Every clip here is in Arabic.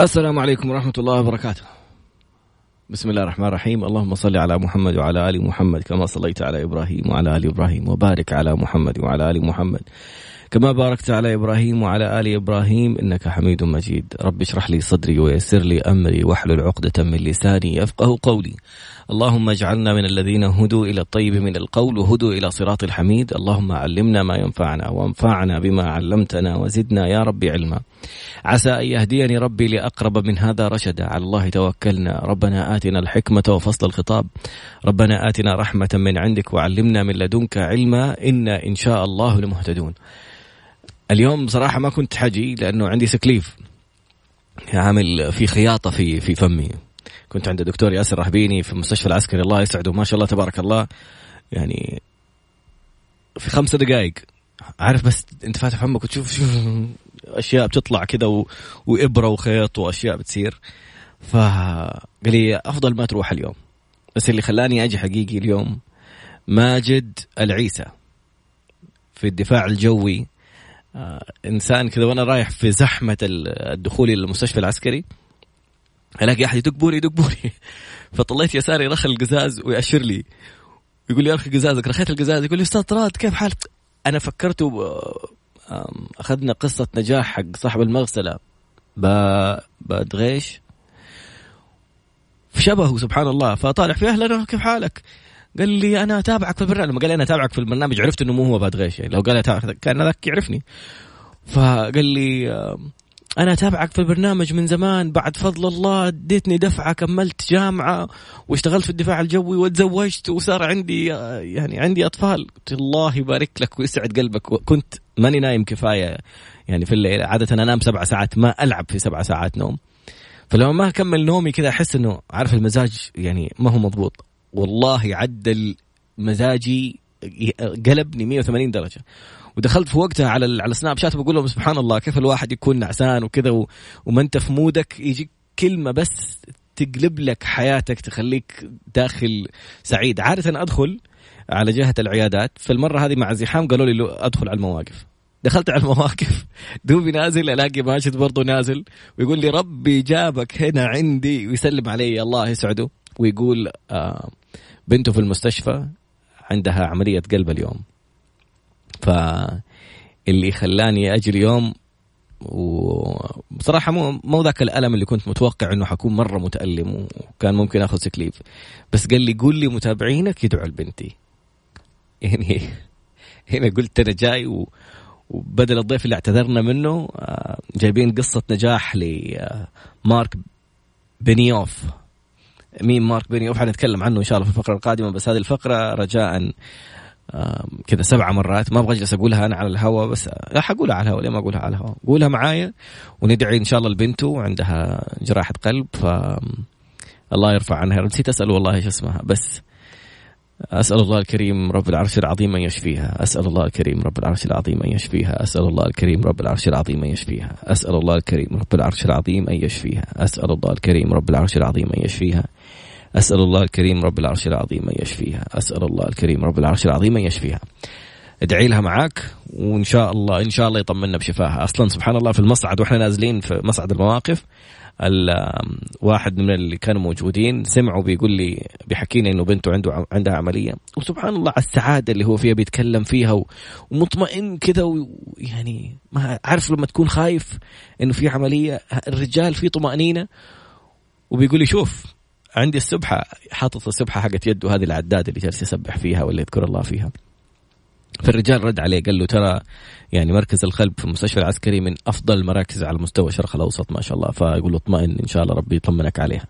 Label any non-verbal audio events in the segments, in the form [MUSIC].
السلام عليكم ورحمة الله وبركاته. بسم الله الرحمن الرحيم. اللهم صل على محمد وعلى آل محمد كما صليت على إبراهيم وعلى آل إبراهيم وبارك على محمد وعلى آل محمد كما باركت على إبراهيم وعلى آل إبراهيم. إنك حميد مجيد. رب اشرح لي صدري ويسر لي أمري. واحلل عقدة من لساني يفقه قولي. اللهم اجعلنا من الذين هدوا إلى الطيب من القول وهدوا إلى صراط الحميد. اللهم علمنا ما ينفعنا وانفعنا بما علمتنا وزدنا يا رب علما. عسى أن يهديني ربي لأقرب من هذا رشدا. على الله توكلنا. ربنا آتنا الحكمة وفصل الخطاب. ربنا آتنا رحمة من عندك وعلمنا من لدنك علما. إنا إن شاء الله لمهتدون. اليوم بصراحه ما كنت حجي لأنه عندي سكليف عامل في خياطة في في فمي. كنت عند الدكتور ياسر رهبيني في المستشفى العسكري. الله يسعده. ما شاء الله تبارك الله. يعني في خمسة دقائق عارف بس أنت فاتح فمك وتشوف شوف أشياء بتطلع كذا و... وإبرة وخيط وأشياء بتصير. فقال لي أفضل ما تروح اليوم. بس اللي خلاني أجي حقيقي اليوم ماجد العيسى في الدفاع الجوي. آه إنسان كذا وأنا رايح في زحمة الدخول إلى المستشفى العسكري. ألاقي أحد يدق بوري يدق بوري [LAUGHS] فطليت يساري رخل القزاز ويأشر لي. يقول لي ارخي قزازك رخيت القزاز. يقول لي أستاذ طراد كيف حالك؟ أنا فكرته أخذنا قصة نجاح حق صاحب المغسلة. بدغيش. شبهه سبحان الله فطالع في أهلا كيف حالك؟ قال لي أنا أتابعك في البرنامج. لما قال لي أنا أتابعك في البرنامج عرفت إنه مو هو بادغيش يعني. لو قال كان ذاك يعرفني. فقال لي أنا أتابعك في البرنامج من زمان. بعد فضل الله أديتني دفعة كملت جامعة واشتغلت في الدفاع الجوي وتزوجت وصار عندي يعني عندي أطفال. قلت الله يبارك لك ويسعد قلبك. كنت ماني نايم كفاية يعني في الليل. عادة أنام سبع ساعات ما ألعب في سبع ساعات نوم. فلما ما أكمل نومي كذا أحس إنه عارف المزاج يعني ما هو مضبوط. والله عدل مزاجي قلبني 180 درجة. ودخلت في وقتها على على سناب شات بقول لهم سبحان الله كيف الواحد يكون نعسان وكذا. وما انت في مودك يجيك كلمة بس تقلب لك حياتك تخليك داخل سعيد عادة أدخل على جهة العيادات فالمره هذه مع الزحام قالوا لي أدخل على المواقف دخلت على المواقف [LAUGHS] دوبي نازل ألاقي ماجد برضه نازل ويقول لي ربي جابك هنا عندي ويسلم علي الله يسعده ويقول آه بنته في المستشفى عندها عملية قلب اليوم فاللي خلاني أجي اليوم وبصراحة مو مو ذاك الألم اللي كنت متوقع إنه حكون مرة متألم وكان ممكن آخذ سكليف بس قال لي قول لي متابعينك يدعوا لبنتي يعني [LAUGHS] هنا قلت أنا جاي و... وبدل الضيف اللي اعتذرنا منه جايبين قصة نجاح لمارك بنيوف. مين مارك بنيوف؟ حنتكلم عنه إن شاء الله في الفقرة القادمة بس هذه الفقرة رجاء كذا سبع مرات. ما أبغى أجلس أقولها أنا على الهواء بس لا حقولها على الهواء ليه ما أقولها على الهواء قولها معايا وندعي إن شاء الله لبنته عندها جراحة قلب. ف الله يرفع عنها. نسيت أسأل والله إيش اسمها بس أسأل الله الكريم رب العرش العظيم أن يشفيها. أسأل الله الكريم رب العرش العظيم أن يشفيها. أسأل الله الكريم رب العرش العظيم أن يشفيها. أسأل الله الكريم رب العرش العظيم أن يشفيها. أسأل الله الكريم رب العرش العظيم أن يشفيها. أسأل الله الكريم رب العرش العظيم أن يشفيها. أسأل الله الكريم رب العرش العظيم أن يشفيها. ادعي لها معاك وإن شاء الله إن شاء الله يطمنا بشفاها. أصلا سبحان الله في المصعد وإحنا نازلين في مصعد المواقف واحد من اللي كانوا موجودين سمعوا بيقول لي بيحكينا إنه بنته عنده عندها عملية. وسبحان الله على السعادة اللي هو فيها بيتكلم فيها ومطمئن كذا ويعني ما عارف لما تكون خايف إنه في عملية. الرجال في طمأنينة وبيقول لي شوف عندي السبحة حاطط السبحة حقت يده هذه العداد اللي جالس يسبح فيها ولا يذكر الله فيها. فالرجال رد عليه قال له ترى يعني مركز القلب في المستشفى العسكري من أفضل المراكز على مستوى الشرق الأوسط ما شاء الله. فيقول له اطمئن إن شاء الله ربي يطمنك عليها.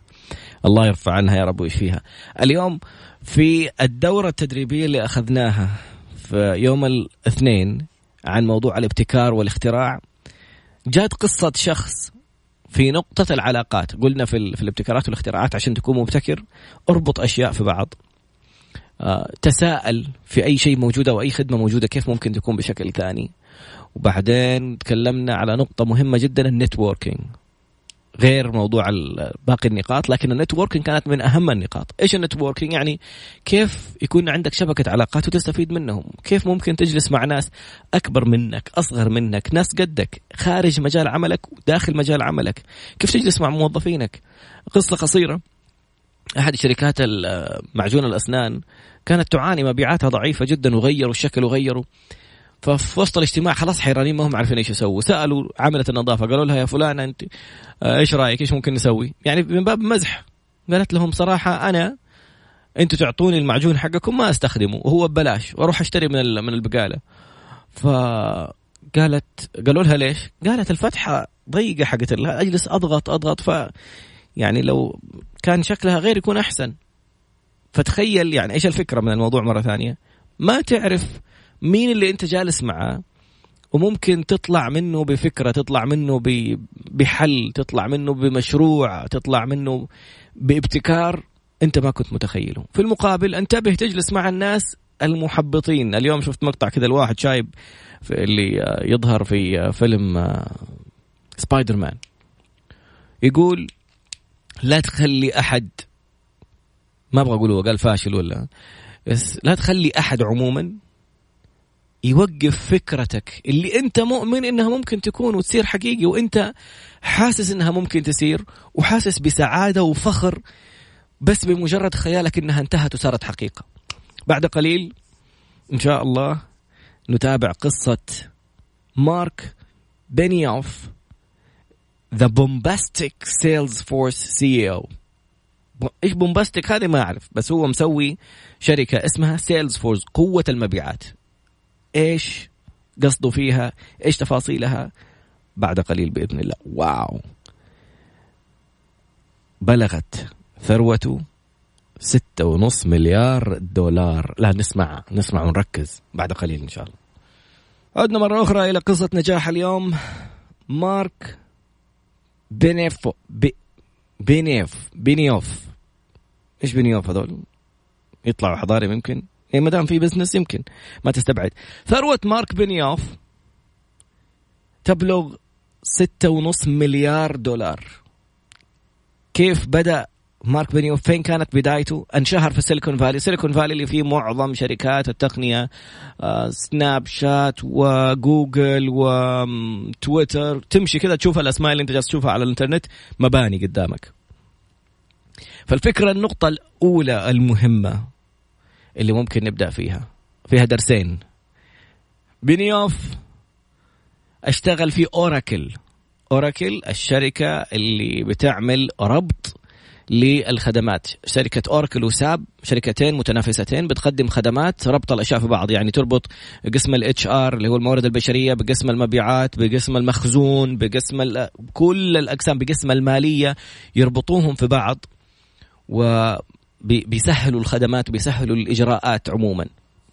الله يرفع عنها يا رب ويشفيها. اليوم في الدورة التدريبية اللي أخذناها في يوم الاثنين عن موضوع الابتكار والاختراع جات قصة شخص في نقطة العلاقات. قلنا في, في الابتكارات والاختراعات عشان تكون مبتكر اربط أشياء في بعض. آه، تساءل في أي شيء موجود أو أي خدمة موجودة كيف ممكن تكون بشكل ثاني. وبعدين تكلمنا على نقطة مهمة جدا ال networking. غير موضوع باقي النقاط لكن ال networking كانت من أهم النقاط. إيش ال networking؟ يعني كيف يكون عندك شبكة علاقات وتستفيد منهم؟ كيف ممكن تجلس مع ناس أكبر منك أصغر منك ناس قدك خارج مجال عملك وداخل مجال عملك؟ كيف تجلس مع موظفينك؟ قصة قصيرة. أحد شركات معجون الأسنان كانت تعاني مبيعاتها ضعيفة جدا وغيروا الشكل وغيروا. ففي وسط الاجتماع خلاص حيرانين ما هم عارفين إيش يسووا. سألوا عاملة النظافة قالوا لها يا فلانه أنت آه، إيش رأيك؟ إيش ممكن نسوي؟ يعني من باب مزح. قالت لهم صراحة أنا أنتوا تعطوني المعجون حقكم ما أستخدمه وهو ببلاش وأروح أشتري من من البقالة. فقالت قالوا لها ليش؟ قالت الفتحة ضيقة حقت أجلس أضغط أضغط ف يعني لو كان شكلها غير يكون أحسن. فتخيل يعني إيش الفكرة من الموضوع مرة ثانية؟ ما تعرف مين اللي انت جالس معاه وممكن تطلع منه بفكرة تطلع منه بحل تطلع منه بمشروع تطلع منه بابتكار انت ما كنت متخيله. في المقابل انتبه تجلس مع الناس المحبطين. اليوم شفت مقطع كذا الواحد شايب اللي يظهر في فيلم سبايدر مان يقول لا تخلي احد ما أبغى أقول هو قال فاشل ولا؟ بس لا تخلي أحد عموما يوقف فكرتك اللي انت مؤمن انها ممكن تكون وتصير حقيقي وانت حاسس انها ممكن تصير وحاسس بسعادة وفخر بس بمجرد خيالك انها انتهت وصارت حقيقة. بعد قليل إن شاء الله نتابع قصة مارك بينيوف the bombastic Salesforce CEO إيش bombastic هذه ما أعرف بس هو مسوي شركة اسمها Salesforce قوة المبيعات إيش قصده فيها؟ إيش تفاصيلها؟ بعد قليل بإذن الله. Wow. بلغت ثروته ستة ونص مليار دولار. لا نسمع نسمع ونركز بعد قليل إن شاء الله. عدنا مرة أخرى إلى قصة نجاح اليوم. مارك بينيف بي بينيف بينيوف. إيش بينيوف هذول؟ يطلعوا حضارم ممكن. يعني ما دام في business يمكن ما تستبعد. ثروة مارك بنيوف تبلغ ستة ونص مليار دولار. كيف بدأ مارك بنيوف فين كانت بدايته؟ انشهر في Silicon Valley. Silicon Valley اللي فيه معظم شركات التقنية سناب شات وجوجل وتويتر تمشي كذا تشوف الأسماء اللي أنت جالس تشوفها على الإنترنت مباني قدامك. فالفكرة النقطة الأولى المهمة. اللي ممكن نبدأ فيها. فيها درسين. بنيوف اشتغل في أوراكل. أوراكل الشركة اللي بتعمل ربط للخدمات. شركة أوراكل وساب شركتين متنافستين بتقدم خدمات ربط الأشياء في بعض. يعني تربط قسم ال HR اللي هو الموارد البشرية بقسم المبيعات بقسم المخزون بقسم كل الأقسام بقسم المالية يربطوهم في بعض. و بيسهلوا الخدمات وبيسهلوا الإجراءات عموما.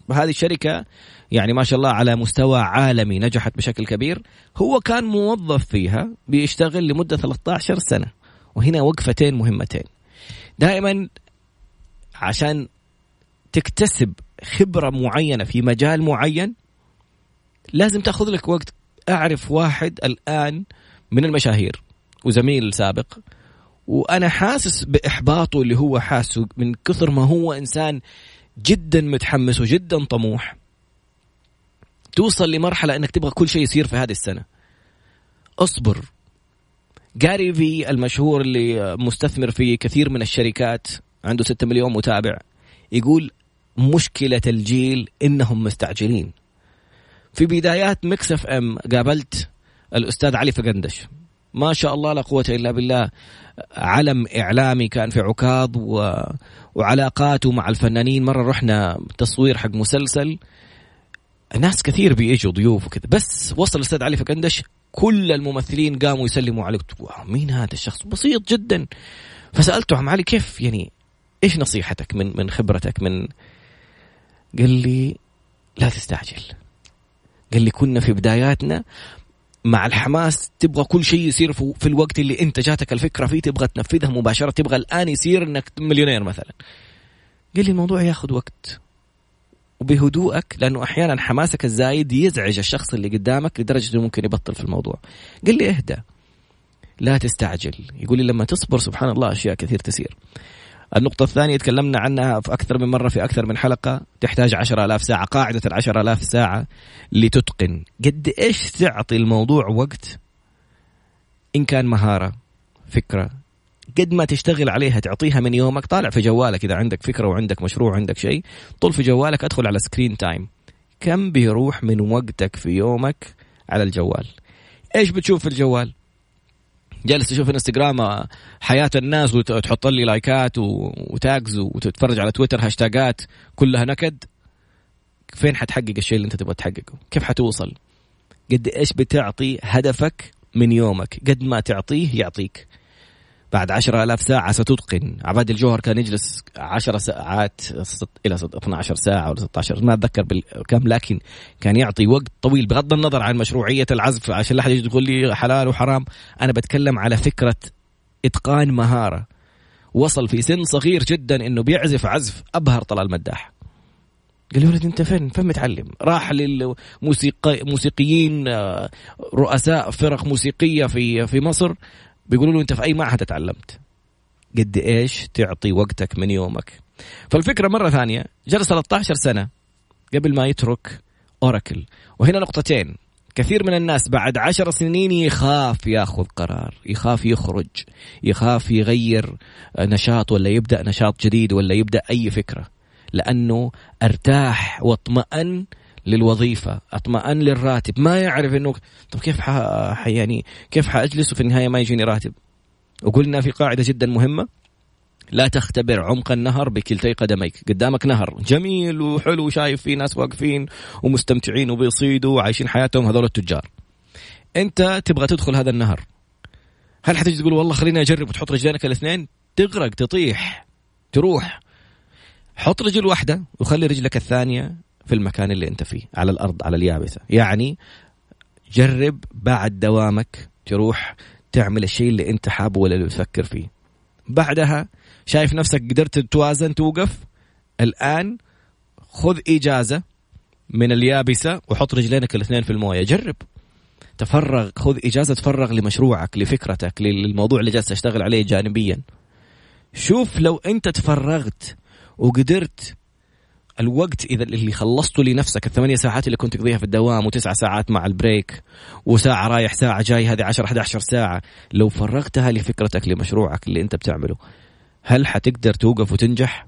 وهذه الشركة يعني ما شاء الله على مستوى عالمي نجحت بشكل كبير. هو كان موظف فيها بيشتغل لمدة 13 سنة وهنا وقفتين مهمتين. دائما عشان تكتسب خبرة معينة في مجال معين لازم تأخذ لك وقت. أعرف واحد الآن من المشاهير وزميل سابق وأنا حاسس بإحباطه اللي هو حاسه من كثر ما هو إنسان جدا متحمس وجدا طموح. توصل لمرحلة إنك تبغى كل شيء يصير في هذه السنة. أصبر. جاري في المشهور اللي مستثمر في كثير من الشركات عنده 6 مليون متابع يقول مشكلة الجيل إنهم مستعجلين. في بدايات Mix FM قابلت الأستاذ علي فقندش. ما شاء الله لا قوة إلا بالله. علم إعلامي كان في عكاظ و... وعلاقاته مع الفنانين. مرة رحنا تصوير حق مسلسل. ناس كثير بيجوا ضيوف وكذا. بس وصل الأستاذ علي فقندش. كل الممثلين قاموا يسلموا عليه. مين هذا الشخص؟ بسيط جدا. فسألته عم علي كيف يعني إيش نصيحتك من من خبرتك من قال لي لا تستعجل. قال لي كنا في بداياتنا مع الحماس تبغى كل شيء يصير في الوقت اللي انت جاتك الفكرة فيه تبغى تنفذها مباشرة تبغى الآن يصير إنك مليونير مثلا. قال لي الموضوع ياخذ وقت. وبهدوءك لأنه أحيانا حماسك الزايد يزعج الشخص اللي قدامك لدرجة إنه ممكن يبطل في الموضوع. قال لي اهدى لا تستعجل. يقول لي لما تصبر سبحان الله أشياء كثير تصير. النقطة الثانية تكلمنا عنها في أكثر من مرة في أكثر من حلقة تحتاج عشر ألاف ساعة قاعدة العشر ألاف ساعة لتتقن. قد إيش تعطي الموضوع وقت؟ إن كان مهارة فكرة. قد ما تشتغل عليها تعطيها من يومك طالع في جوالك إذا عندك فكرة وعندك مشروع وعندك شيء طول في جوالك أدخل على screen time كم بيروح من وقتك في يومك على الجوال؟ إيش بتشوف في الجوال؟ جالس تشوف انستغرام حياة الناس وتحط لي لايكات و tags وتتفرج على تويتر هاشتاجات كلها نكد. فين حتحقق الشيء اللي انت تبغى تحققه؟ كيف حتوصل؟ قد إيش بتعطي هدفك من يومك؟ قد ما تعطيه يعطيك. بعد عشرة ألاف ساعة ستتقن. عباد الجوهر كان يجلس عشر ساعات إلى 12 ساعة ولا 16 ما أتذكر بالكم لكن كان يعطي وقت طويل بغض النظر عن مشروعية العزف عشان لا أحد يقول لي حلال وحرام. أنا بتكلم على فكرة إتقان مهارة. وصل في سن صغير جدا إنه بيعزف عزف أبهر طلال مداح قال لي ولد أنت فين فين متعلم. راح للموسيقى موسيقيين آه، رؤساء فرق موسيقية في في مصر. بيقولوا له انت في أي معهد تعلمت؟ قد إيش تعطي وقتك من يومك؟ فالفكرة مرة ثانية جلس 13 سنة قبل ما يترك أوراكل. وهنا نقطتين. كثير من الناس بعد عشر سنين يخاف ياخذ قرار يخاف يخرج يخاف يغير نشاط ولا يبدأ نشاط جديد ولا يبدأ أي فكرة. لأنه أرتاح واطمأن للوظيفة أطمئن للراتب. ما يعرف إنه طب كيف ح... يعني كيف حاجلس وفي النهاية ما يجيني راتب؟ وقلنا في قاعدة جدا مهمة لا تختبر عمق النهر بكلتي قدميك. قدامك نهر جميل وحلو وشايف فيه ناس واقفين ومستمتعين وبيصيدوا وعايشين حياتهم هذول التجار. أنت تبغى تدخل هذا النهر. هل حتجي تقول والله خليني أجرب وتحط رجلينك الاثنين؟ تغرق تطيح تروح. حط رجل واحدة وخلي رجلك الثانية. في المكان اللي أنت فيه على الأرض على اليابسة. يعني جرب بعد دوامك تروح تعمل الشيء اللي أنت حابه ولا اللي تفكر فيه. بعدها شايف نفسك قدرت توازن توقف. الآن خذ إجازة من اليابسة وحط رجلينك الاثنين في الموية. جرب. تفرغ خذ إجازة تفرغ لمشروعك لفكرتك للموضوع اللي جالس تشتغل عليه جانبيا. شوف لو أنت تفرغت وقدرت الوقت إذا اللي خلصته لنفسك الثمانية ساعات اللي كنت تقضيها في الدوام وتسعة ساعات مع البريك وساعة رايح ساعة جاي هذه 10 11 ساعة لو فرغتها لفكرتك لمشروعك اللي أنت بتعمله هل حتقدر توقف وتنجح؟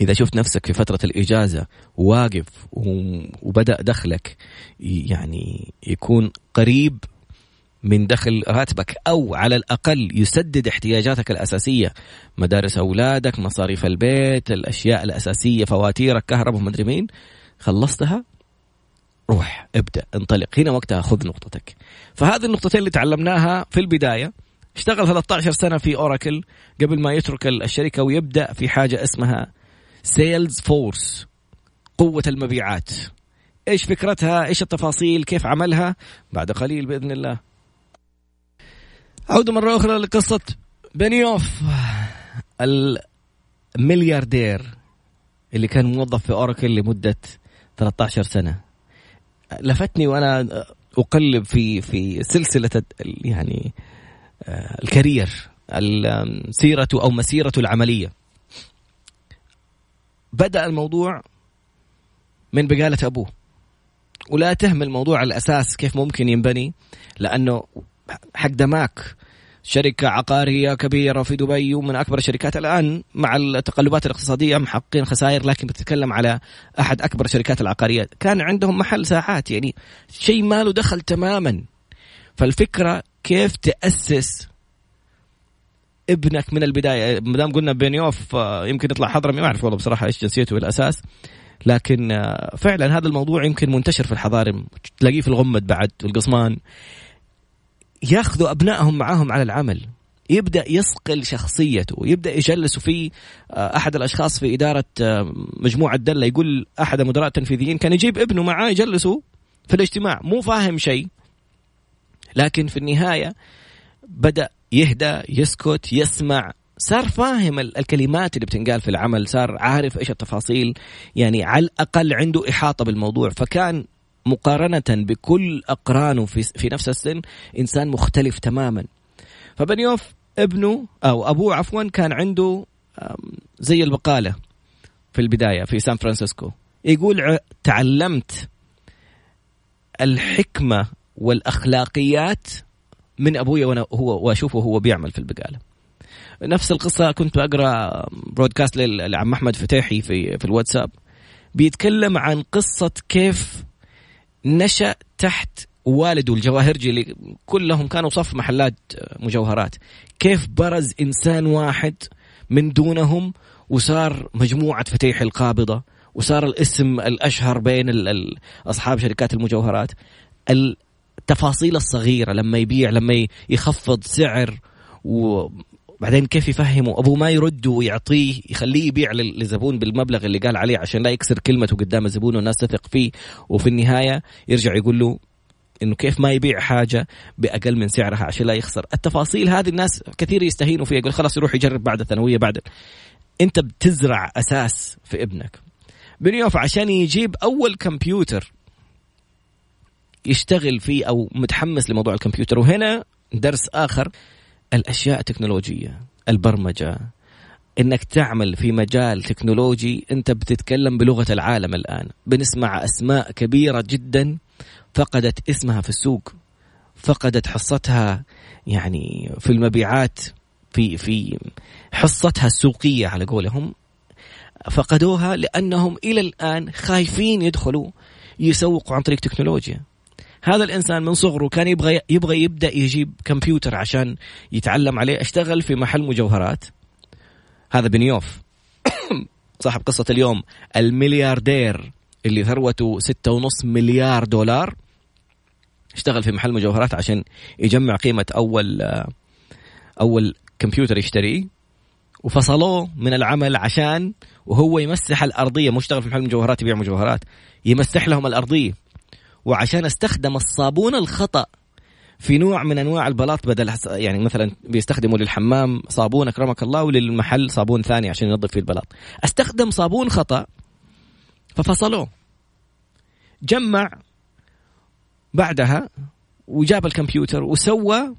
إذا شفت نفسك في فترة الإجازة واقف وبدأ دخلك يعني يكون قريب من دخل راتبك أو على الأقل يسدد احتياجاتك الأساسية مدارس أولادك مصاريف البيت الأشياء الأساسية فواتيرك كهرباء ومدري مين. خلصتها؟ روح ابدأ انطلق. هنا وقتها خذ نقطتك. فهذه النقطتين اللي تعلمناها في البداية. اشتغل 13 سنة في أوراكل قبل ما يترك الشركة ويبدأ في حاجة اسمها Salesforce قوة المبيعات. إيش فكرتها؟ إيش التفاصيل؟ كيف عملها؟ بعد قليل بإذن الله. عودة مرة أخرى لقصة بنيوف الملياردير اللي كان موظف في أوراكل لمدة 13 سنة. لفتني وأنا أقلب في في سلسلة يعني آه، الكارير سيرته أو مسيرته العملية. بدأ الموضوع من بقالة أبوه. ولا تهمل موضوع الأساس كيف ممكن ينبني لأنه حق دماك. شركة عقارية كبيرة في دبي ومن أكبر الشركات الآن مع التقلبات الاقتصادية محققين خسائر لكن بتتكلم على أحد أكبر الشركات العقارية. كان عندهم محل ساحات يعني شيء ما له دخل تماما. فالفكرة كيف تأسس ابنك من البداية؟ ما دام قلنا بنيوف آه، يمكن يطلع حضرمي ما أعرف والله بصراحة إيش جنسيته بالأساس. لكن آه، فعلا هذا الموضوع يمكن منتشر في الحضارم تلاقيه في الغمد بعد والقصمان ياخذوا أبنائهم معاهم على العمل. يبدأ يصقل شخصيته يبدأ يجلسوا في آه، أحد الأشخاص في إدارة آه، مجموعة دلة يقول أحد المدراء التنفيذيين كان يجيب ابنه معاه يجلسوا في الاجتماع. مو فاهم شيء. لكن في النهاية بدأ يهدى يسكت يسمع. صار فاهم الكلمات اللي بتنقال في العمل صار عارف إيش التفاصيل. يعني على الأقل عنده إحاطة بالموضوع. فكان مقارنة بكل أقرانه في, في نفس السن إنسان مختلف تماما. فبنيوف ابنه أو أبوه عفوا كان عنده زي البقالة في البداية في سان فرانسيسكو. يقول تعلمت الحكمة والأخلاقيات من أبوي وأنا هو وأشوفه هو بيعمل في البقالة. نفس القصة كنت أقرأ برودكاست لعم أحمد فتيحي في في الواتساب. بيتكلم عن قصة كيف نشأ تحت والده الجواهرجي اللي كلهم كانوا صف محلات مجوهرات. كيف برز إنسان واحد من دونهم وصار مجموعة فتيح القابضة وصار الاسم الأشهر بين أصحاب شركات المجوهرات؟ التفاصيل الصغيرة لما يبيع لما يخفض سعر وبعدين كيف يفهمه؟ أبوه ما يرد ويعطيه يخليه يبيع للزبون بالمبلغ اللي قال عليه عشان لا يكسر كلمته قدام الزبون والناس تثق فيه. وفي النهاية يرجع يقول له إنه كيف ما يبيع حاجة بأقل من سعرها عشان لا يخسر. التفاصيل هذه الناس كثير يستهينوا فيها يقول خلاص يروح يجرب بعد الثانوية بعد. أنت بتزرع أساس في ابنك. بنيوف عشان يجيب أول كمبيوتر يشتغل فيه أو متحمس لموضوع الكمبيوتر. وهنا درس آخر. الأشياء التكنولوجية البرمجة. إنك تعمل في مجال تكنولوجي أنت بتتكلم بلغة العالم الآن. بنسمع أسماء كبيرة جدا فقدت اسمها في السوق فقدت حصتها يعني في المبيعات في في حصتها السوقية على قولهم. فقدوها لأنهم إلى الآن خايفين يدخلوا يسوقوا عن طريق تكنولوجيا. هذا الإنسان من صغره كان يبغى يبغى يبدأ يجيب كمبيوتر عشان يتعلم عليه. اشتغل في محل مجوهرات. هذا بنيوف [COUGHS] صاحب قصة اليوم. الملياردير اللي ثروته ستة ونص مليار دولار. اشتغل في محل مجوهرات عشان يجمع قيمة أول أول كمبيوتر يشتريه وفصلوه من العمل عشان وهو يمسح الأرضية. مش اشتغل في محل مجوهرات يبيع مجوهرات. يمسح لهم الأرضية. وعشان استخدم الصابون الخطأ في نوع من أنواع البلاط بدل يعني مثلا بيستخدموا للحمام صابون أكرمك الله وللمحل صابون ثاني عشان ينظف فيه البلاط. استخدم صابون خطأ ففصلوه. جمع بعدها وجاب الكمبيوتر وسوى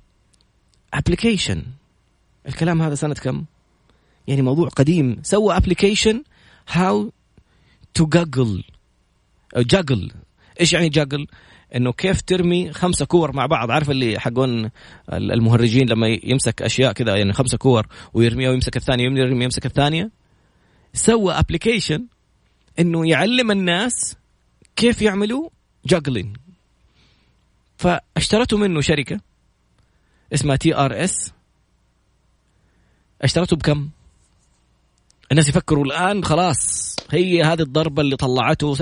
application الكلام هذا سنة كم؟ يعني موضوع قديم. سوى application how to juggle juggle إيش يعني juggle إنه كيف ترمي خمسة كور مع بعض؟ عارف اللي حقون المهرجين لما يمسك أشياء كذا يعني خمسة كور ويرميها ويمسك الثانية يرمي يمسك الثانية؟ سوى application إنه يعلم الناس كيف يعملوا juggling فاشترته منه شركة اسمها TRS اشترته بكم؟ الناس يفكروا الآن خلاص هي هذه الضربة اللي طلعته.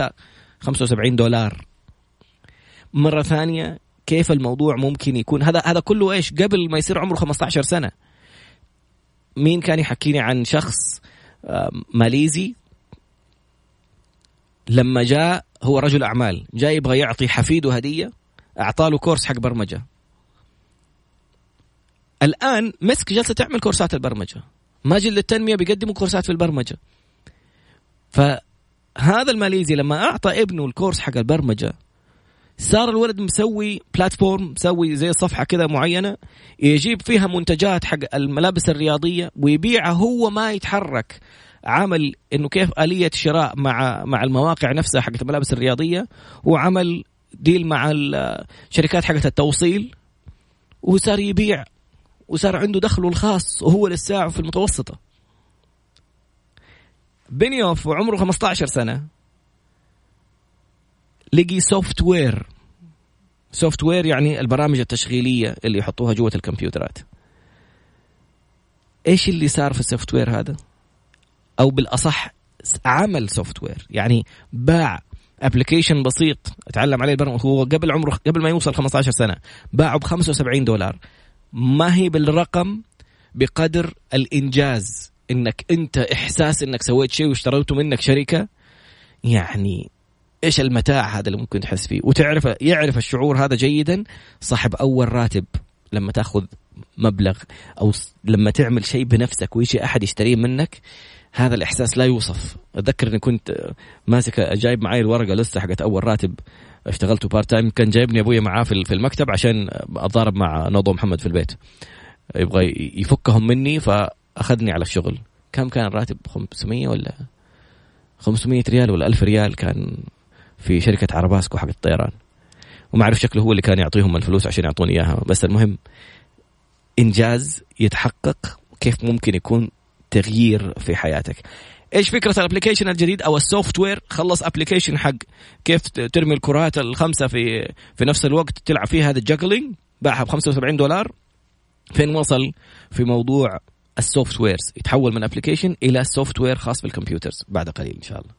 75 دولار. مرة ثانية كيف الموضوع ممكن يكون؟ هذا هذا كله إيش؟ قبل ما يصير عمره 15 سنة. مين كان يحكيني عن شخص ماليزي؟ لما جاء هو رجل أعمال. جاء يبغى يعطي حفيده هديه اعطاه له كورس حق برمجة. الآن مسك جالسه تعمل كورسات البرمجة. ماجد للتنمية بيقدموا كورسات في البرمجة. فهذا الماليزي لما أعطى ابنه الكورس حق البرمجة صار الولد مسوي بلاتفورم مسوي زي صفحة كذا معينة يجيب فيها منتجات حق الملابس الرياضية ويبيعها هو ما يتحرك. عمل إنه كيف آلية شراء مع مع المواقع نفسها حقت الملابس الرياضية وعمل deal مع الشركات حقت التوصيل وصار يبيع وصار عنده دخله الخاص وهو لساعه في المتوسطة. بنيوف وعمره 15 سنة. لقي software software يعني البرامج التشغيلية اللي يحطوها جوة الكمبيوترات. إيش اللي صار في ال software هذا؟ أو بالأصح عمل software يعني باع application بسيط اتعلم عليه البرمجة. هو قبل عمره قبل ما يوصل 15 سنة باعه ب 75 دولار. ما هي بالرقم؟ بقدر الإنجاز. إنك أنت إحساس إنك سويت شيء واشترته منك شركة؟ يعني إيش المتاع هذا اللي ممكن تحس فيه؟ وتعرف يعرف الشعور هذا جيدا؟ صاحب أول راتب لما تأخذ مبلغ أو لما تعمل شيء بنفسك ويجي أحد يشتريه منك هذا الإحساس لا يوصف. أتذكر إني كنت ماسك جايب معي الورقة لسه حقت أول راتب اشتغلته part time كان جايبني أبوي معاه في المكتب عشان أتضارب مع نوضو محمد في البيت. يبغى يفكهم مني فاخذني على الشغل كم كان الراتب 500 ولا 500 ريال ولا 1000 ريال كان في شركة عرباسكو حق الطيران. وما أعرف شكله هو اللي كان يعطيهم الفلوس عشان يعطوني إياها. بس المهم إنجاز يتحقق كيف ممكن يكون تغيير في حياتك. إيش فكرة ال application الجديد أو ال software خلص application حق كيف ترمي الكرات الخمسة في في نفس الوقت تلعب فيها هذا ال juggling باعها ب 75 دولار. فين وصل في موضوع ال softwares يتحول من application إلى software خاص بال computers بعد قليل إن شاء الله.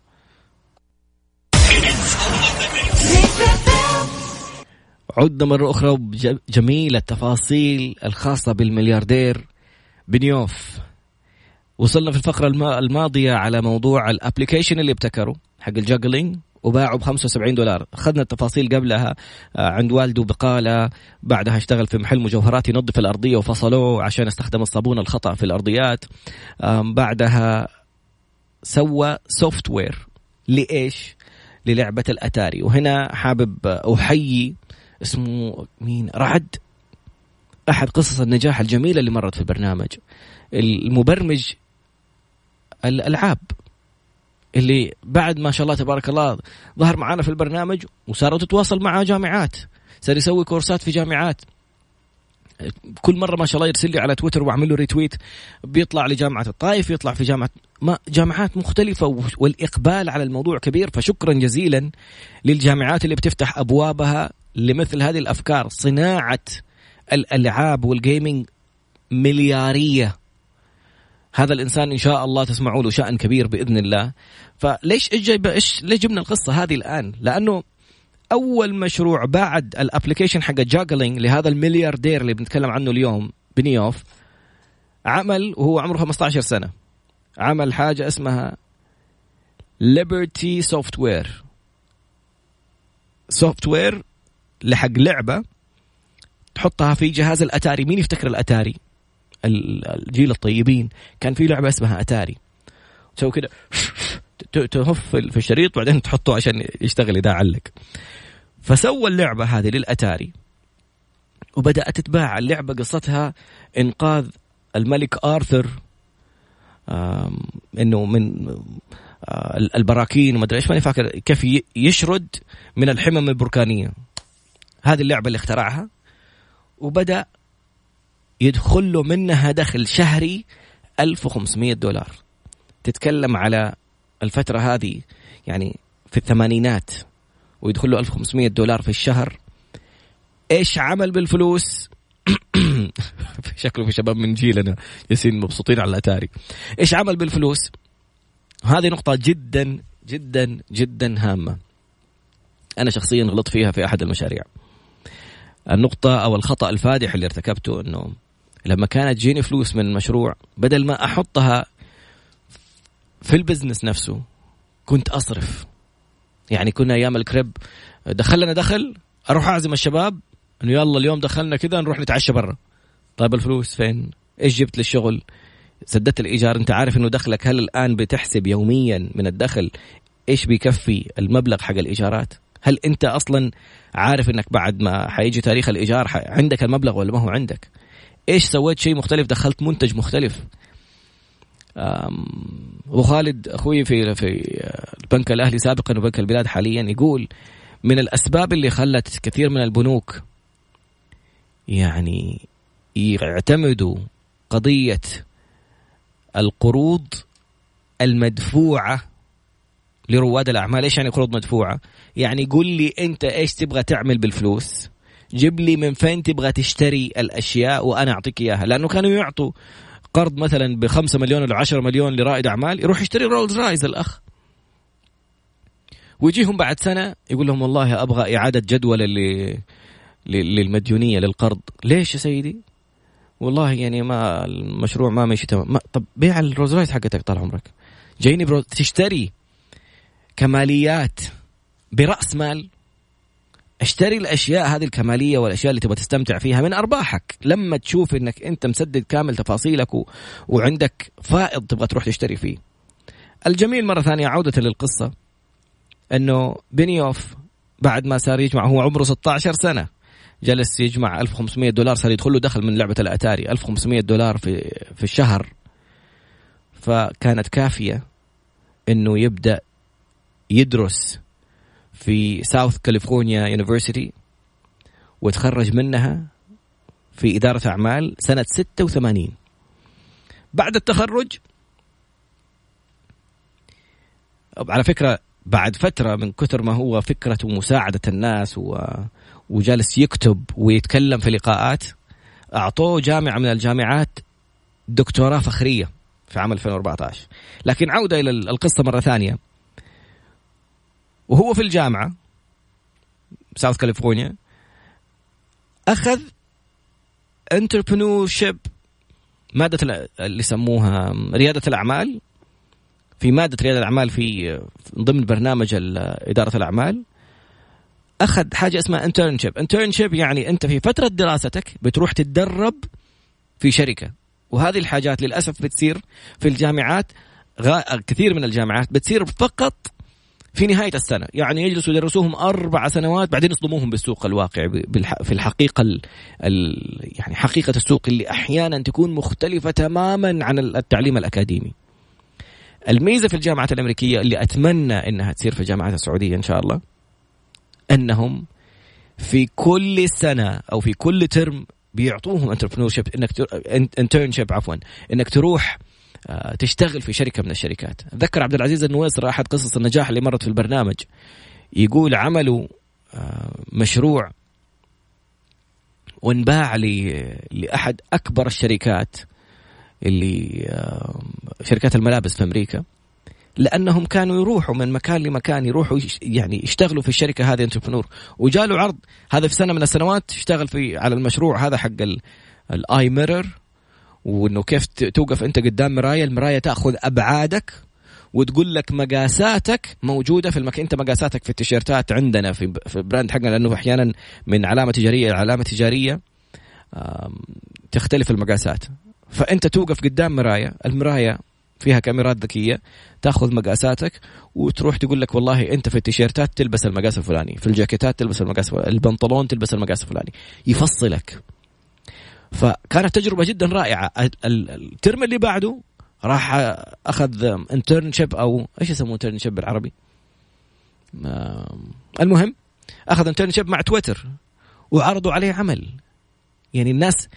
عدنا مرة أخرى بجميل التفاصيل الخاصة بالملياردير بنيوف. وصلنا في الفقرة الماضية على موضوع ال application اللي ابتكره حق ال juggling وباعه ب 75 دولار. أخذنا التفاصيل قبلها آه، عند والده بقالة بعدها اشتغل في محل مجوهرات ينظف الأرضية وفصلوه عشان استخدم الصابون الخطأ في الأرضيات. بعدها سوى software لإيش؟ للعبة الأتاري. وهنا حابب أحيي اسمه مين؟ رعد. أحد قصص النجاح الجميلة اللي مرت في البرنامج. المبرمج الألعاب. اللي بعد ما شاء الله تبارك الله ظهر معنا في البرنامج وصاروا تتواصل مع جامعات. صار يسوي كورسات في جامعات. كل مرة ما شاء الله يرسل لي على تويتر وأعمل له ريتويت بيطلع لجامعة الطائف يطلع في جامعة. ما جامعات مختلفة والإقبال على الموضوع كبير فشكرا جزيلا للجامعات اللي بتفتح أبوابها لمثل هذه الأفكار. صناعة الألعاب والجيمنج مليارية. هذا الإنسان إن شاء الله تسمعوا له شأن كبير بإذن الله. فليش إيش إيش ليش جبنا القصة هذه الآن؟ لأنه أول مشروع بعد ال application حق juggling لهذا الملياردير اللي بنتكلم عنه اليوم بنيوف عمل وهو عمره 15 سنة. عمل حاجة اسمها Liberty Software software لحق لعبة تحطها في جهاز الأتاري. مين يفتكر الأتاري؟ الجيل الطيبين. كان في لعبة اسمها أتاري. تسوي كده تهف في الشريط وبعدين تحطه عشان يشتغل إذا علق. فسوى اللعبة هذه للأتاري. وبدأت تتباع. اللعبة قصتها إنقاذ الملك آرثر. إنه من آه، البراكين وما أدري إيش. ماني فاكر كيف يشرد من الحمم البركانية. هذه اللعبة اللي اخترعها. وبدأ يدخل له منها دخل شهري 1500 دولار. تتكلم على الفترة هذه يعني في الثمانينات ويدخل له 1500 دولار في الشهر. إيش عمل بالفلوس؟ [COUGHS] شكله في شباب من جيلنا ياسين مبسوطين على الأتاري. إيش عمل بالفلوس؟ هذه نقطة جدا جدا جدا هامة. أنا شخصيا غلطت فيها في أحد المشاريع. النقطة أو الخطأ الفادح اللي ارتكبته أنه لما كانت تجيني فلوس من المشروع بدل ما أحطها في البزنس نفسه كنت أصرف. يعني كنا أيام الكريب دخل لنا دخل أروح أعزم الشباب إنه يلا اليوم دخلنا كذا نروح نتعشى برا. طيب الفلوس فين؟ إيش جبت للشغل؟ سددت الإيجار. أنت عارف إنه دخلك هل الآن بتحسب يوميا من الدخل إيش بيكفي المبلغ حق الإيجارات؟ هل أنت أصلا عارف إنك بعد ما حيجي تاريخ الإيجار عندك المبلغ ولا ما هو عندك؟ إيش سويت؟ شيء مختلف. دخلت منتج مختلف. وخالد أخوي في في البنك الأهلي سابقا وبنك البلاد حاليا يقول من الأسباب اللي خلت كثير من البنوك يعني يعتمدوا قضية القروض المدفوعة لرواد الأعمال. إيش يعني قروض مدفوعة؟ يعني قل لي أنت إيش تبغى تعمل بالفلوس؟ جيب لي من فين تبغى تشتري الأشياء وأنا أعطيك إياها. لأنه كانوا يعطوا قرض مثلا ب 5 مليون ولا 10 مليون لرائد أعمال يروح يشتري Rolls Royce الأخ. ويجيهم بعد سنة يقول لهم والله أبغى إعادة جدول اللي للمديونية للقرض. ليش يا سيدي؟ والله يعني ما المشروع ما ماشي تمام. طب بيع الروز رايز حقتك طال عمرك. جايني. تشتري كماليات برأس مال اشتري الأشياء هذه الكمالية والأشياء اللي تبغى تستمتع فيها من أرباحك. لما تشوف إنك أنت مسدد كامل تفاصيلك و... وعندك فائض تبغى تروح تشتري فيه. الجميل مرة ثانية عودة للقصة. إنه بنيوف بعد ما صار يجمع هو عمره 16 سنة. جلس يجمع 1500 دولار صار يدخل له دخل من لعبة الأتاري 1500 دولار في في الشهر. فكانت كافية إنه يبدأ يدرس في South California University وتخرج منها في إدارة أعمال سنة 86 بعد التخرج على فكرة بعد فترة من كثر ما هو فكرة مساعدة الناس و... وجالس يكتب ويتكلم في لقاءات أعطوه جامعة من الجامعات دكتوراه فخرية في عام 2014 لكن عودة إلى القصة مرة ثانية. وهو في الجامعة ساوث كاليفورنيا أخذ entrepreneurship مادة اللي يسموها ريادة الأعمال في مادة ريادة الأعمال في ضمن برنامج إدارة الأعمال أخذ حاجة اسمها internship internship يعني أنت في فترة دراستك بتروح تتدرب في شركة. وهذه الحاجات للأسف بتصير في الجامعات كثير من الجامعات بتصير فقط في نهاية السنة. يعني يجلسوا يدرسوهم أربع سنوات بعدين يصدموهم بالسوق الواقع في الحقيقة ال ال يعني حقيقة السوق اللي أحيانا تكون مختلفة تماما عن التعليم الأكاديمي. الميزة في الجامعات الأمريكية اللي أتمنى إنها تصير في الجامعات السعودية إن شاء الله أنهم في كل سنة أو في كل ترم بيعطوهم entrepreneurship انك internship عفوا إنك تروح تشتغل في شركة من الشركات. ذكر عبد العزيز النويصر احد قصص النجاح اللي مرت في البرنامج. يقول عملوا آه، مشروع وانباع لأحد أكبر الشركات اللي آه، شركات الملابس في أمريكا. لأنهم كانوا يروحوا من مكان لمكان يروحوا يعني يشتغلوا في الشركة هذه entrepreneur وجاله عرض هذا في سنة من السنوات اشتغل في على المشروع هذا حق ال e-mirror وإنه كيف توقف أنت قدام مرايه المرايه تأخذ أبعادك وتقول لك مقاساتك موجودة في المكان أنت مقاساتك في التيشيرتات عندنا في في brand حقنا لأنه أحيانا من علامة تجارية لعلامه تجارية تختلف المقاسات. فأنت توقف قدام مرايه المرايه فيها كاميرات ذكية تأخذ مقاساتك وتروح تقول لك والله أنت في التيشيرتات تلبس المقاس الفلاني في الجاكيتات تلبس المقاس الفلاني البنطلون تلبس المقاس الفلاني. يفصلك. فكانت تجربة جدا رائعة. الترم اللي بعده راح أخذ internship أو إيش يسموه internship بالعربي؟ المهم أخذ internship مع تويتر وعرضوا عليه عمل. يعني الناس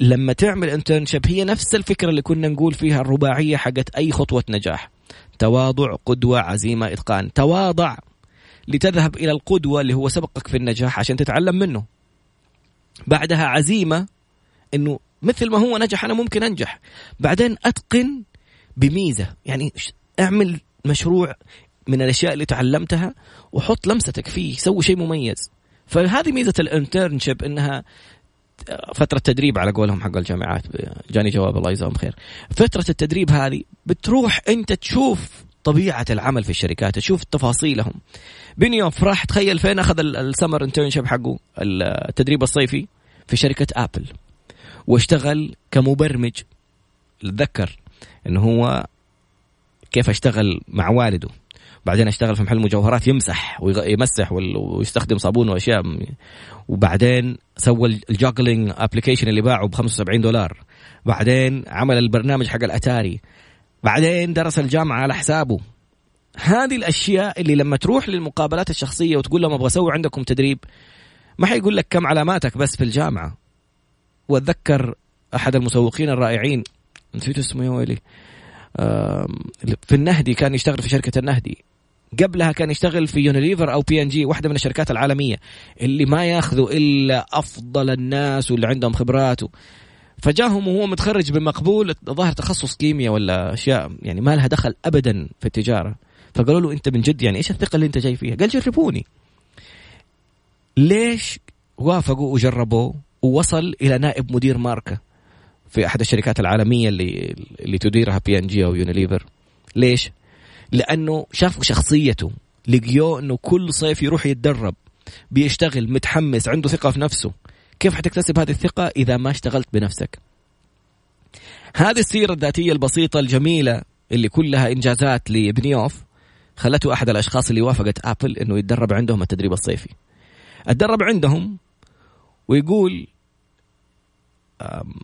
لما تعمل internship هي نفس الفكرة اللي كنا نقول فيها الرباعية حقت أي خطوة نجاح. تواضع قدوة عزيمة إتقان. تواضع لتذهب إلى القدوة اللي هو سبقك في النجاح عشان تتعلم منه. بعدها عزيمة إنه مثل ما هو نجح أنا ممكن أنجح. بعدين أتقن بميزة. يعني أعمل مشروع من الأشياء اللي تعلمتها وحط لمستك فيه سوي شيء مميز. فهذه ميزة ال internship إنها فترة تدريب على قولهم حق الجامعات. جاني جواب الله يجزاهم خير. فترة التدريب هذه بتروح أنت تشوف طبيعة العمل في الشركات تشوف تفاصيلهم. بنيوف راح تخيل فين أخذ ال summer internship حقه التدريب الصيفي في شركة Apple واشتغل كمبرمج. اتذكر إنه هو كيف اشتغل مع والده. بعدين اشتغل في محل مجوهرات يمسح ويمسح ويستخدم صابون وأشياء. وبعدين سوى ال juggling application اللي باعه ب 75 دولار. بعدين عمل البرنامج حق الأتاري. بعدين درس الجامعة على حسابه. هذه الأشياء اللي لما تروح للمقابلات الشخصية وتقول لهم أبغى أسوي عندكم تدريب ما حيقول لك كم علاماتك بس في الجامعة. واتذكر أحد المسوقين الرائعين نسيت اسمه ويلي. في النهدي كان يشتغل في شركة النهدي. قبلها كان يشتغل في يونيليفر أو بي ان جي واحدة من الشركات العالمية. اللي ما ياخذوا إلا أفضل الناس واللي عندهم خبرات. فجاهم وهو متخرج بمقبول ظاهر تخصص كيمياء ولا أشياء يعني ما لها دخل ابدا في التجارة. فقالوا له أنت من جد يعني إيش الثقة اللي أنت جاي فيها؟ قال جربوني. ليش وافقوا وجربوه؟ ووصل إلى نائب مدير ماركة في أحد الشركات العالمية اللي اللي تديرها بي ان جي أو يونيليفر ليش؟ لأنه شافوا شخصيته لقيوه إنه كل صيف يروح يتدرب بيشتغل متحمس عنده ثقة في نفسه. كيف حتكتسب هذه الثقة إذا ما اشتغلت بنفسك؟ هذه السيرة الذاتية البسيطة الجميلة اللي كلها إنجازات لبنيوف خلته أحد الأشخاص اللي وافقت Apple إنه يتدرب عندهم التدريب الصيفي. أتدرب عندهم ويقول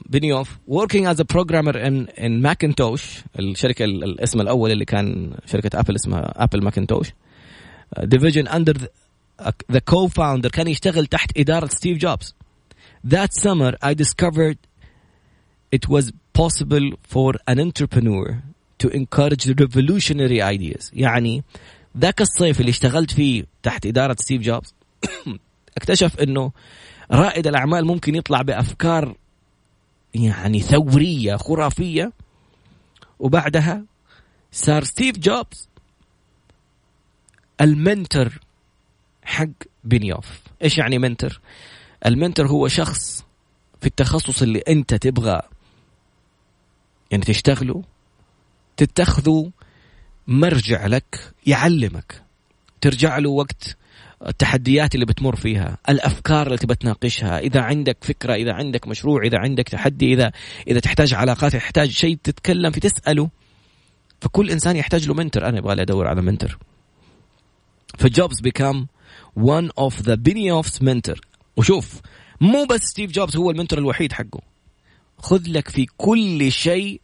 بنيوف working as a programmer in in Macintosh الشركة الاسم الأول اللي كان شركة Apple اسمها Apple Macintosh division under the, the co-founder كان يشتغل تحت إدارة ستيف جوبز that summer I discovered it was possible for an entrepreneur to encourage revolutionary ideas. يعني ذاك الصيف اللي اشتغلت فيه تحت إدارة ستيف جوبز [COUGHS] اكتشف أنه رائد الأعمال ممكن يطلع بأفكار يعني ثورية خرافية. وبعدها صار ستيف جوبز ال mentor حق بنيوف. إيش يعني mentor؟ ال mentor هو شخص في التخصص اللي أنت تبغى يعني تشتغله تتخذه مرجع لك يعلمك ترجع له وقت التحديات اللي بتمر فيها الأفكار اللي تبى تناقشها إذا عندك فكرة إذا عندك مشروع إذا عندك تحدي إذا إذا تحتاج علاقات تحتاج شيء تتكلم في تسأله فكل إنسان يحتاج له منتر أنا يبغى لي أدور على منتر فجوبز بيكام one of the Benioff's mentor. وشوف مو بس ستيف جوبز هو ال mentor الوحيد حقه. خذ لك في كل شيء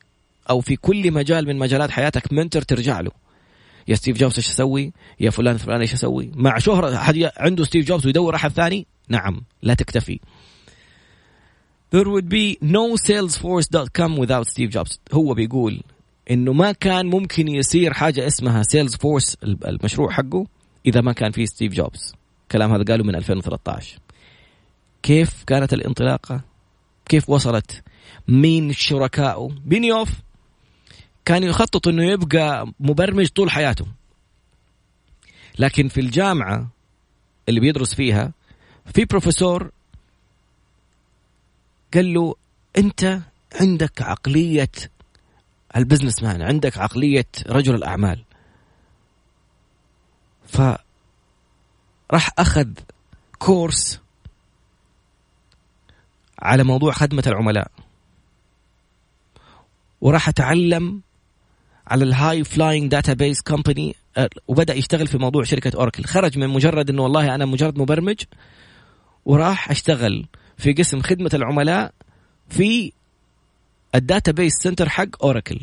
أو في كل مجال من مجالات حياتك mentor ترجع له. يا ستيف جوبز إيش أسوي؟ يا فلان فلان إيش أسوي؟ مع شهرة حد عنده ستيف جوبز ويدور أحد ثاني؟ نعم لا تكتفي. There would be no salesforce.com without Steve Jobs. هو بيقول إنه ما كان ممكن يصير حاجة اسمها Salesforce المشروع حقه إذا ما كان فيه ستيف جوبز. الكلام هذا قاله من 2013. كيف كانت الانطلاقة؟ كيف وصلت؟ مين شركائه؟ بينيوف كان يخطط إنه يبقى مبرمج طول حياته. لكن في الجامعة اللي بيدرس فيها في بروفيسور قال له أنت عندك عقلية ال businessman عندك عقلية رجل الأعمال. ف راح أخذ course على موضوع خدمة العملاء. وراح أتعلم على ال high flying database company وبدأ يشتغل في موضوع شركة Oracle خرج من مجرد إنه والله أنا مجرد مبرمج وراح أشتغل في قسم خدمة العملاء في ال database center حق Oracle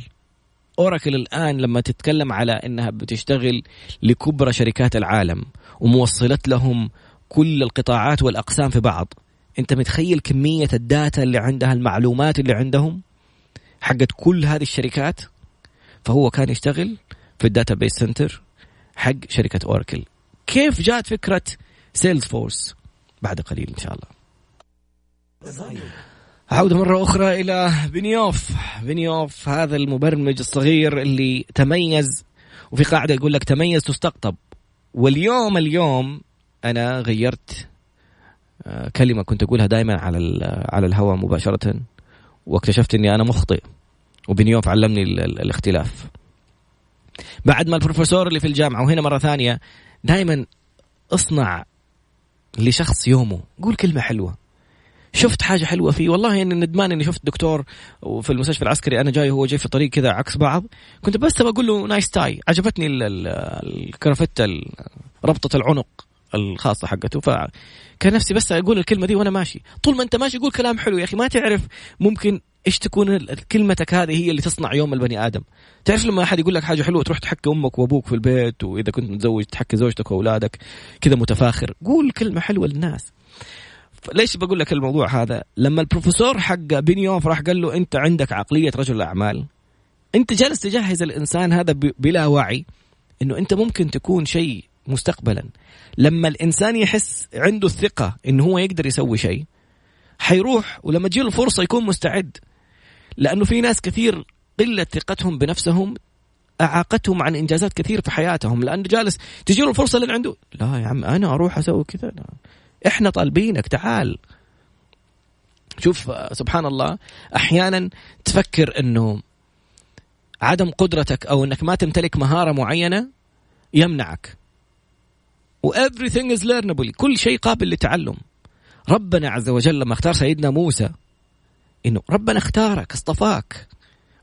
Oracle الآن لما تتكلم على إنها بتشتغل لكبرى شركات العالم وموصلت لهم كل القطاعات والأقسام في بعض. أنت متخيل كمية ال data اللي عندها المعلومات اللي عندهم؟ حقت كل هذه الشركات؟ فهو كان يشتغل في ال database center حق شركة Oracle كيف جاءت فكرة Salesforce بعد قليل إن شاء الله. عودة مرة أخرى إلى بنيوف بنيوف هذا المبرمج الصغير اللي تميز وفي قاعدة يقول لك تميز تستقطب. واليوم اليوم أنا غيرت آه، كلمة كنت أقولها دائما على على الهواء مباشرة واكتشفت إني أنا مخطئ. وبنيوف علمني الاختلاف. بعد ما البروفيسور اللي في الجامعة وهنا مرة ثانية دائما اصنع لشخص يومه. قول كلمة حلوة. شفت حاجة حلوة فيه؟ والله إني ندمان إني شفت دكتور في المستشفى العسكري أنا جاي وهو جاي في طريق كذا عكس بعض. كنت بس بقول له nice tie عجبتني الكرافتة ربطة العنق الخاصة حقته. فكان نفسي بس أقول الكلمة دي وأنا ماشي. طول ما أنت ماشي قول كلام حلو يا أخي. ما تعرف ممكن إيش تكون كلمتك هذه هي اللي تصنع يوم البني آدم. تعرف لما أحد يقول لك حاجة حلوة تروح تحكي أمك وأبوك في البيت وإذا كنت متزوج تحكي زوجتك وأولادك كذا متفاخر. قول كلمة حلوة للناس. ليش بقول لك الموضوع هذا؟ لما البروفيسور حق بنيوف راح قال له أنت عندك عقلية رجل اعمال أنت جالس تجهز الإنسان هذا بلا وعي إنه أنت ممكن تكون شيء مستقبلا. لما الإنسان يحس عنده الثقة انه هو يقدر يسوي شيء حيروح ولما تجي له فرصة يكون مستعد. لأنه في ناس كثير قلة ثقتهم بنفسهم أعاقتهم عن إنجازات كثير في حياتهم. لأنه جالس تجي له الفرصة اللي عنده لا يا عم أنا أروح أسوي كذا إحنا طالبينك تعال. شوف سبحان الله أحيانا تفكر إنه عدم قدرتك أو إنك ما تمتلك مهارة معينة يمنعك. و everything is learnable كل شيء قابل للتعلم. ربنا عز وجل لما اختار سيدنا موسى إنه ربنا اختارك اصطفاك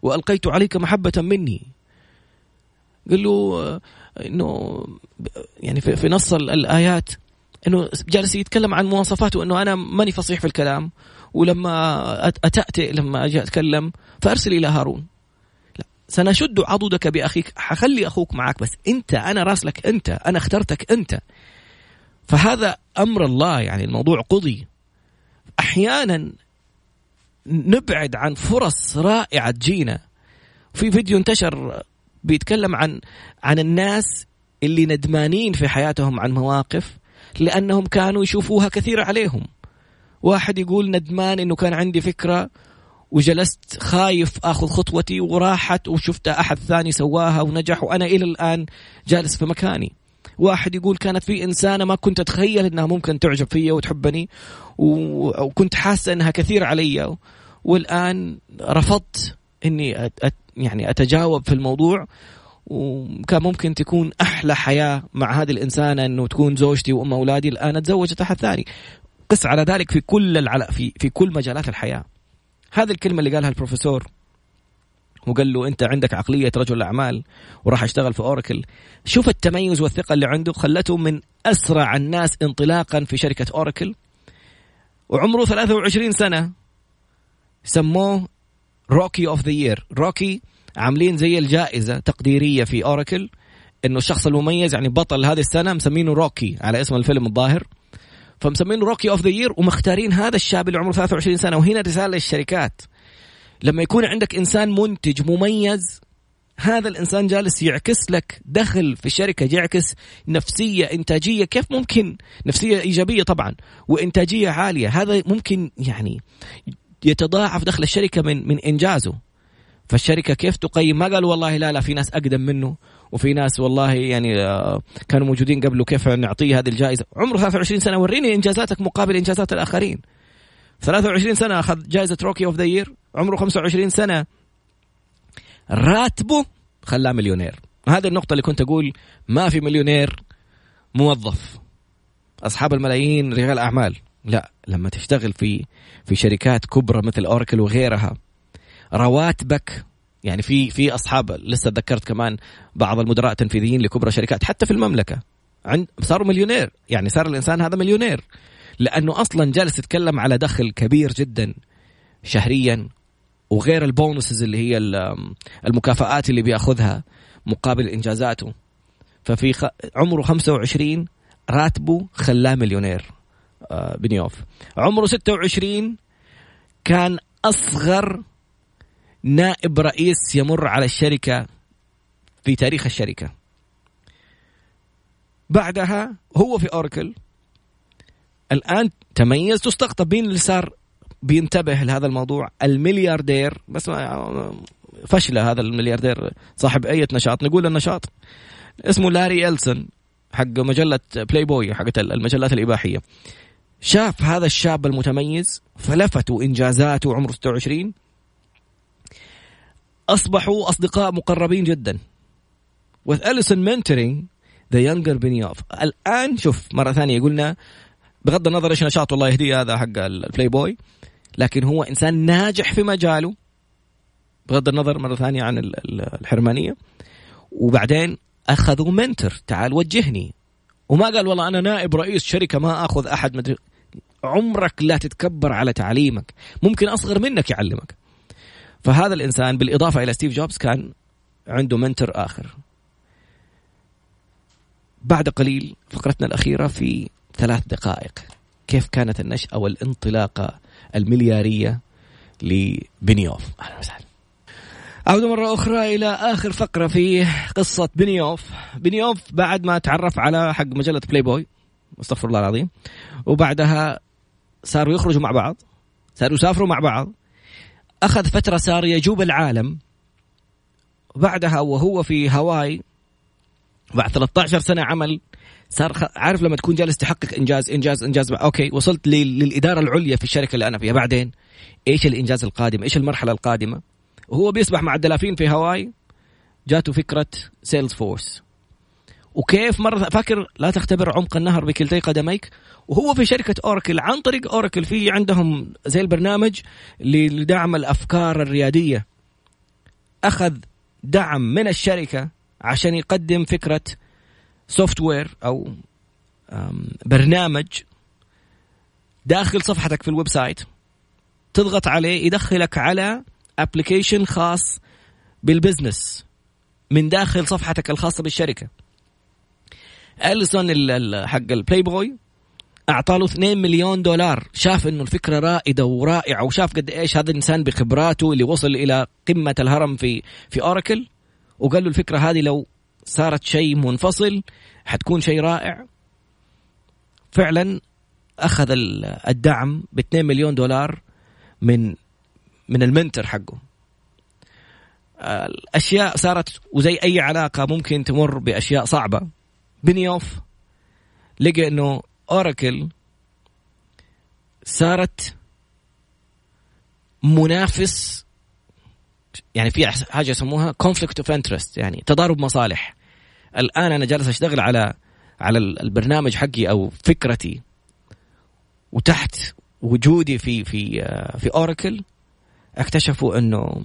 وألقيت عليك محبة مني. قال له إنه يعني في نص الآيات إنه جالس يتكلم عن مواصفاته انه أنا ماني فصيح في الكلام. ولما أتأتئ لما أجي أتكلم فأرسل إلى هارون. لا سنشد عضدك بأخيك حخلي أخوك معك بس أنت أنا راسلك أنت أنا اخترتك أنت. فهذا أمر الله يعني الموضوع قضي. أحيانا نبعد عن فرص رائعة تجينا في فيديو انتشر بيتكلم عن عن الناس اللي ندمانين في حياتهم عن مواقف لأنهم كانوا يشوفوها كثيره عليهم. واحد يقول ندمان إنه كان عندي فكرة وجلست خايف آخذ خطوتي وراحت وشفت أحد ثاني سواها ونجح وأنا إلى الآن جالس في مكاني. واحد يقول كانت في إنسانة ما كنت أتخيل إنها ممكن تعجب فيا وتحبني وكنت حاسة إنها كثير علي. والآن رفضت إني أت يعني أتجاوب في الموضوع وكان ممكن تكون أحلى حياة مع هذه الإنسانة إنه تكون زوجتي وأم أولادي الآن تزوجت أحد ثاني. قس على ذلك في كل العل... في في كل مجالات الحياة. هذه الكلمة اللي قالها البروفيسور وقال له أنت عندك عقلية رجل اعمال وراح أشتغل في أوراكل. شوف التميز والثقة اللي عنده خلته من أسرع الناس انطلاقا في شركة Oracle. وعمره 23 سنة. سموه rookie of the year rookie عاملين زي الجائزة تقديرية في Oracle إنه الشخص المميز يعني بطل هذه السنة مسمينه rookie على اسم الفيلم الظاهر. فمسمينه rookie of the year ومختارين هذا الشاب اللي عمره 23 سنة. وهنا رسالة للشركات. لما يكون عندك إنسان منتج مميز هذا الإنسان جالس يعكس لك دخل في الشركة يعكس نفسية إنتاجية كيف ممكن؟ نفسية إيجابية طبعا وإنتاجية عالية. هذا ممكن يعني يتضاعف دخل الشركة من من إنجازه. فالشركة كيف تقيم؟ ما قال والله لا لا في ناس أقدم منه وفي ناس والله يعني آه، كانوا موجودين قبله كيف نعطيه هذه الجائزة. عمره 23 سنة وريني إنجازاتك مقابل إنجازات الآخرين. 23 سنة أخذ جائزة rookie of the year عمره 25 سنة. راتبه خلاه مليونير. هذه النقطة اللي كنت أقول ما في مليونير موظف. أصحاب الملايين رجال أعمال. لا لما تشتغل في في شركات كبرى مثل أوراكل وغيرها رواتبك يعني في في أصحاب لسه تذكرت كمان بعض المدراء التنفيذيين لكبرى شركات حتى في المملكة عند صاروا مليونير يعني صار الإنسان هذا مليونير لأنه أصلا جالس يتكلم على دخل كبير جدا شهريا وغير البونسز اللي هي المكافآت اللي بيأخذها مقابل إنجازاته ففي. عمره 25 راتبه خلاه مليونير بنيوف عمره 26 كان أصغر نائب رئيس يمر على الشركة في تاريخ الشركة. بعدها هو في أوركل. الآن تميز تستقطب مين اللي صار بينتبه لهذا الموضوع الملياردير بس فشله هذا الملياردير صاحب أي نشاط. نقول النشاط اسمه لاري إلسون حق مجلة بلاي بوي حقت المجلات الإباحية. شاف هذا الشاب المتميز فلفته إنجازاته عمره 26 أصبحوا أصدقاء مقربين جدا. With Ellison mentoring the younger Benioff. الآن شوف مرة ثانية قلنا بغض النظر إيش نشاطه الله يهديه هذا حق البلاي بوي لكن هو إنسان ناجح في مجاله. بغض النظر مرة ثانية عن الحرمانية. وبعدين أخذوا mentor تعال وجهني. وما قال والله أنا نائب رئيس شركة ما أخذ أحد مدري عمرك لا تتكبر على تعليمك. ممكن أصغر منك يعلمك. فهذا الإنسان بالإضافة إلى ستيف جوبز كان عنده mentor آخر. بعد قليل فقرتنا الأخيرة في ثلاث دقائق. كيف كانت النشأة والانطلاقة المليارية لبنيوف؟ أهلا وسهلا. عودة مرة أخرى إلى آخر فقرة في قصة بنيوف بنيوف بعد ما تعرف على حق مجلة بلاي بوي أستغفر الله العظيم. وبعدها صاروا يخرجوا مع بعض صاروا يسافروا مع بعض. أخذ فترة صار يجوب العالم. بعدها وهو في هاواي بعد 13 سنة عمل صار. عارف لما تكون جالس تحقق إنجاز إنجاز إنجاز okay وصلت لل... للإدارة العليا في الشركة اللي أنا فيها. بعدين إيش الإنجاز القادم؟ إيش المرحلة القادمة؟ وهو بيسبح مع الدلافين في هاواي جاته فكرة Salesforce وكيف مرة فاكر لا تختبر عمق النهر بكلتي قدميك؟ وهو في شركة Oracle عن طريق Oracle في عندهم زي البرنامج لدعم الأفكار الريادية. أخذ دعم من الشركة عشان يقدم فكرة software أو برنامج داخل صفحتك في ال website تضغط عليه يدخلك على application خاص بال business من داخل صفحتك الخاصة بالشركة. أليسون حق البلاي بوي اعطى له 2 مليون دولار. شاف إنه الفكرة رائدة ورائعة وشاف قد إيش هذا الإنسان بخبراته اللي وصل إلى قمة الهرم في في أوراكل وقال له الفكرة هذه لو صارت شيء منفصل حتكون شيء رائع. فعلا أخذ الدعم ب 2 مليون دولار من من المنتر حقه. الأشياء صارت وزي أي علاقة ممكن تمر بأشياء صعبة. بنيوف لقى إنه Oracle صارت منافس يعني في حاجة يسموها conflict of interest يعني تضارب مصالح. الآن أنا جالس أشتغل على على البرنامج حقي أو فكرتي. وتحت وجودي في في في Oracle اكتشفوا انه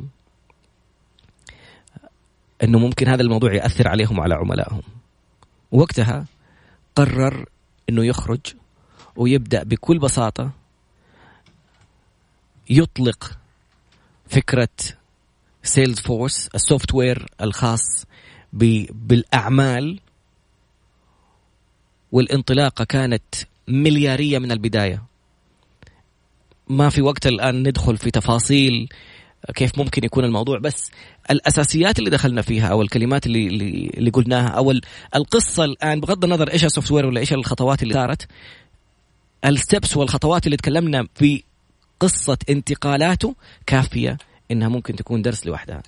انه ممكن هذا الموضوع يأثر عليهم وعلى عملائهم. وقتها قرر انه يخرج ويبدأ بكل بساطة يطلق فكرة Salesforce ال software الخاص بالأعمال. والانطلاقة كانت مليارية من البداية. ما في وقت الآن ندخل في تفاصيل كيف ممكن يكون الموضوع بس الأساسيات اللي دخلنا فيها أو الكلمات اللي اللي, اللي قلناها أو القصة الآن بغض النظر إيش السوفت وير ولا إيش الخطوات اللي صارت الستبس والخطوات اللي تكلمنا في قصة انتقالاته كافية إنها ممكن تكون درس لوحدها.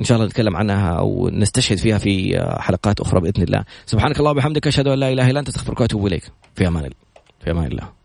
إن شاء الله نتكلم عنها أو نستشهد فيها في حلقات أخرى بإذن الله. سبحانك اللهم وبحمدك أشهد أن لا إله إلا أنت أستغفرك وأتوب إليك. في أمان الله. في أمان الله.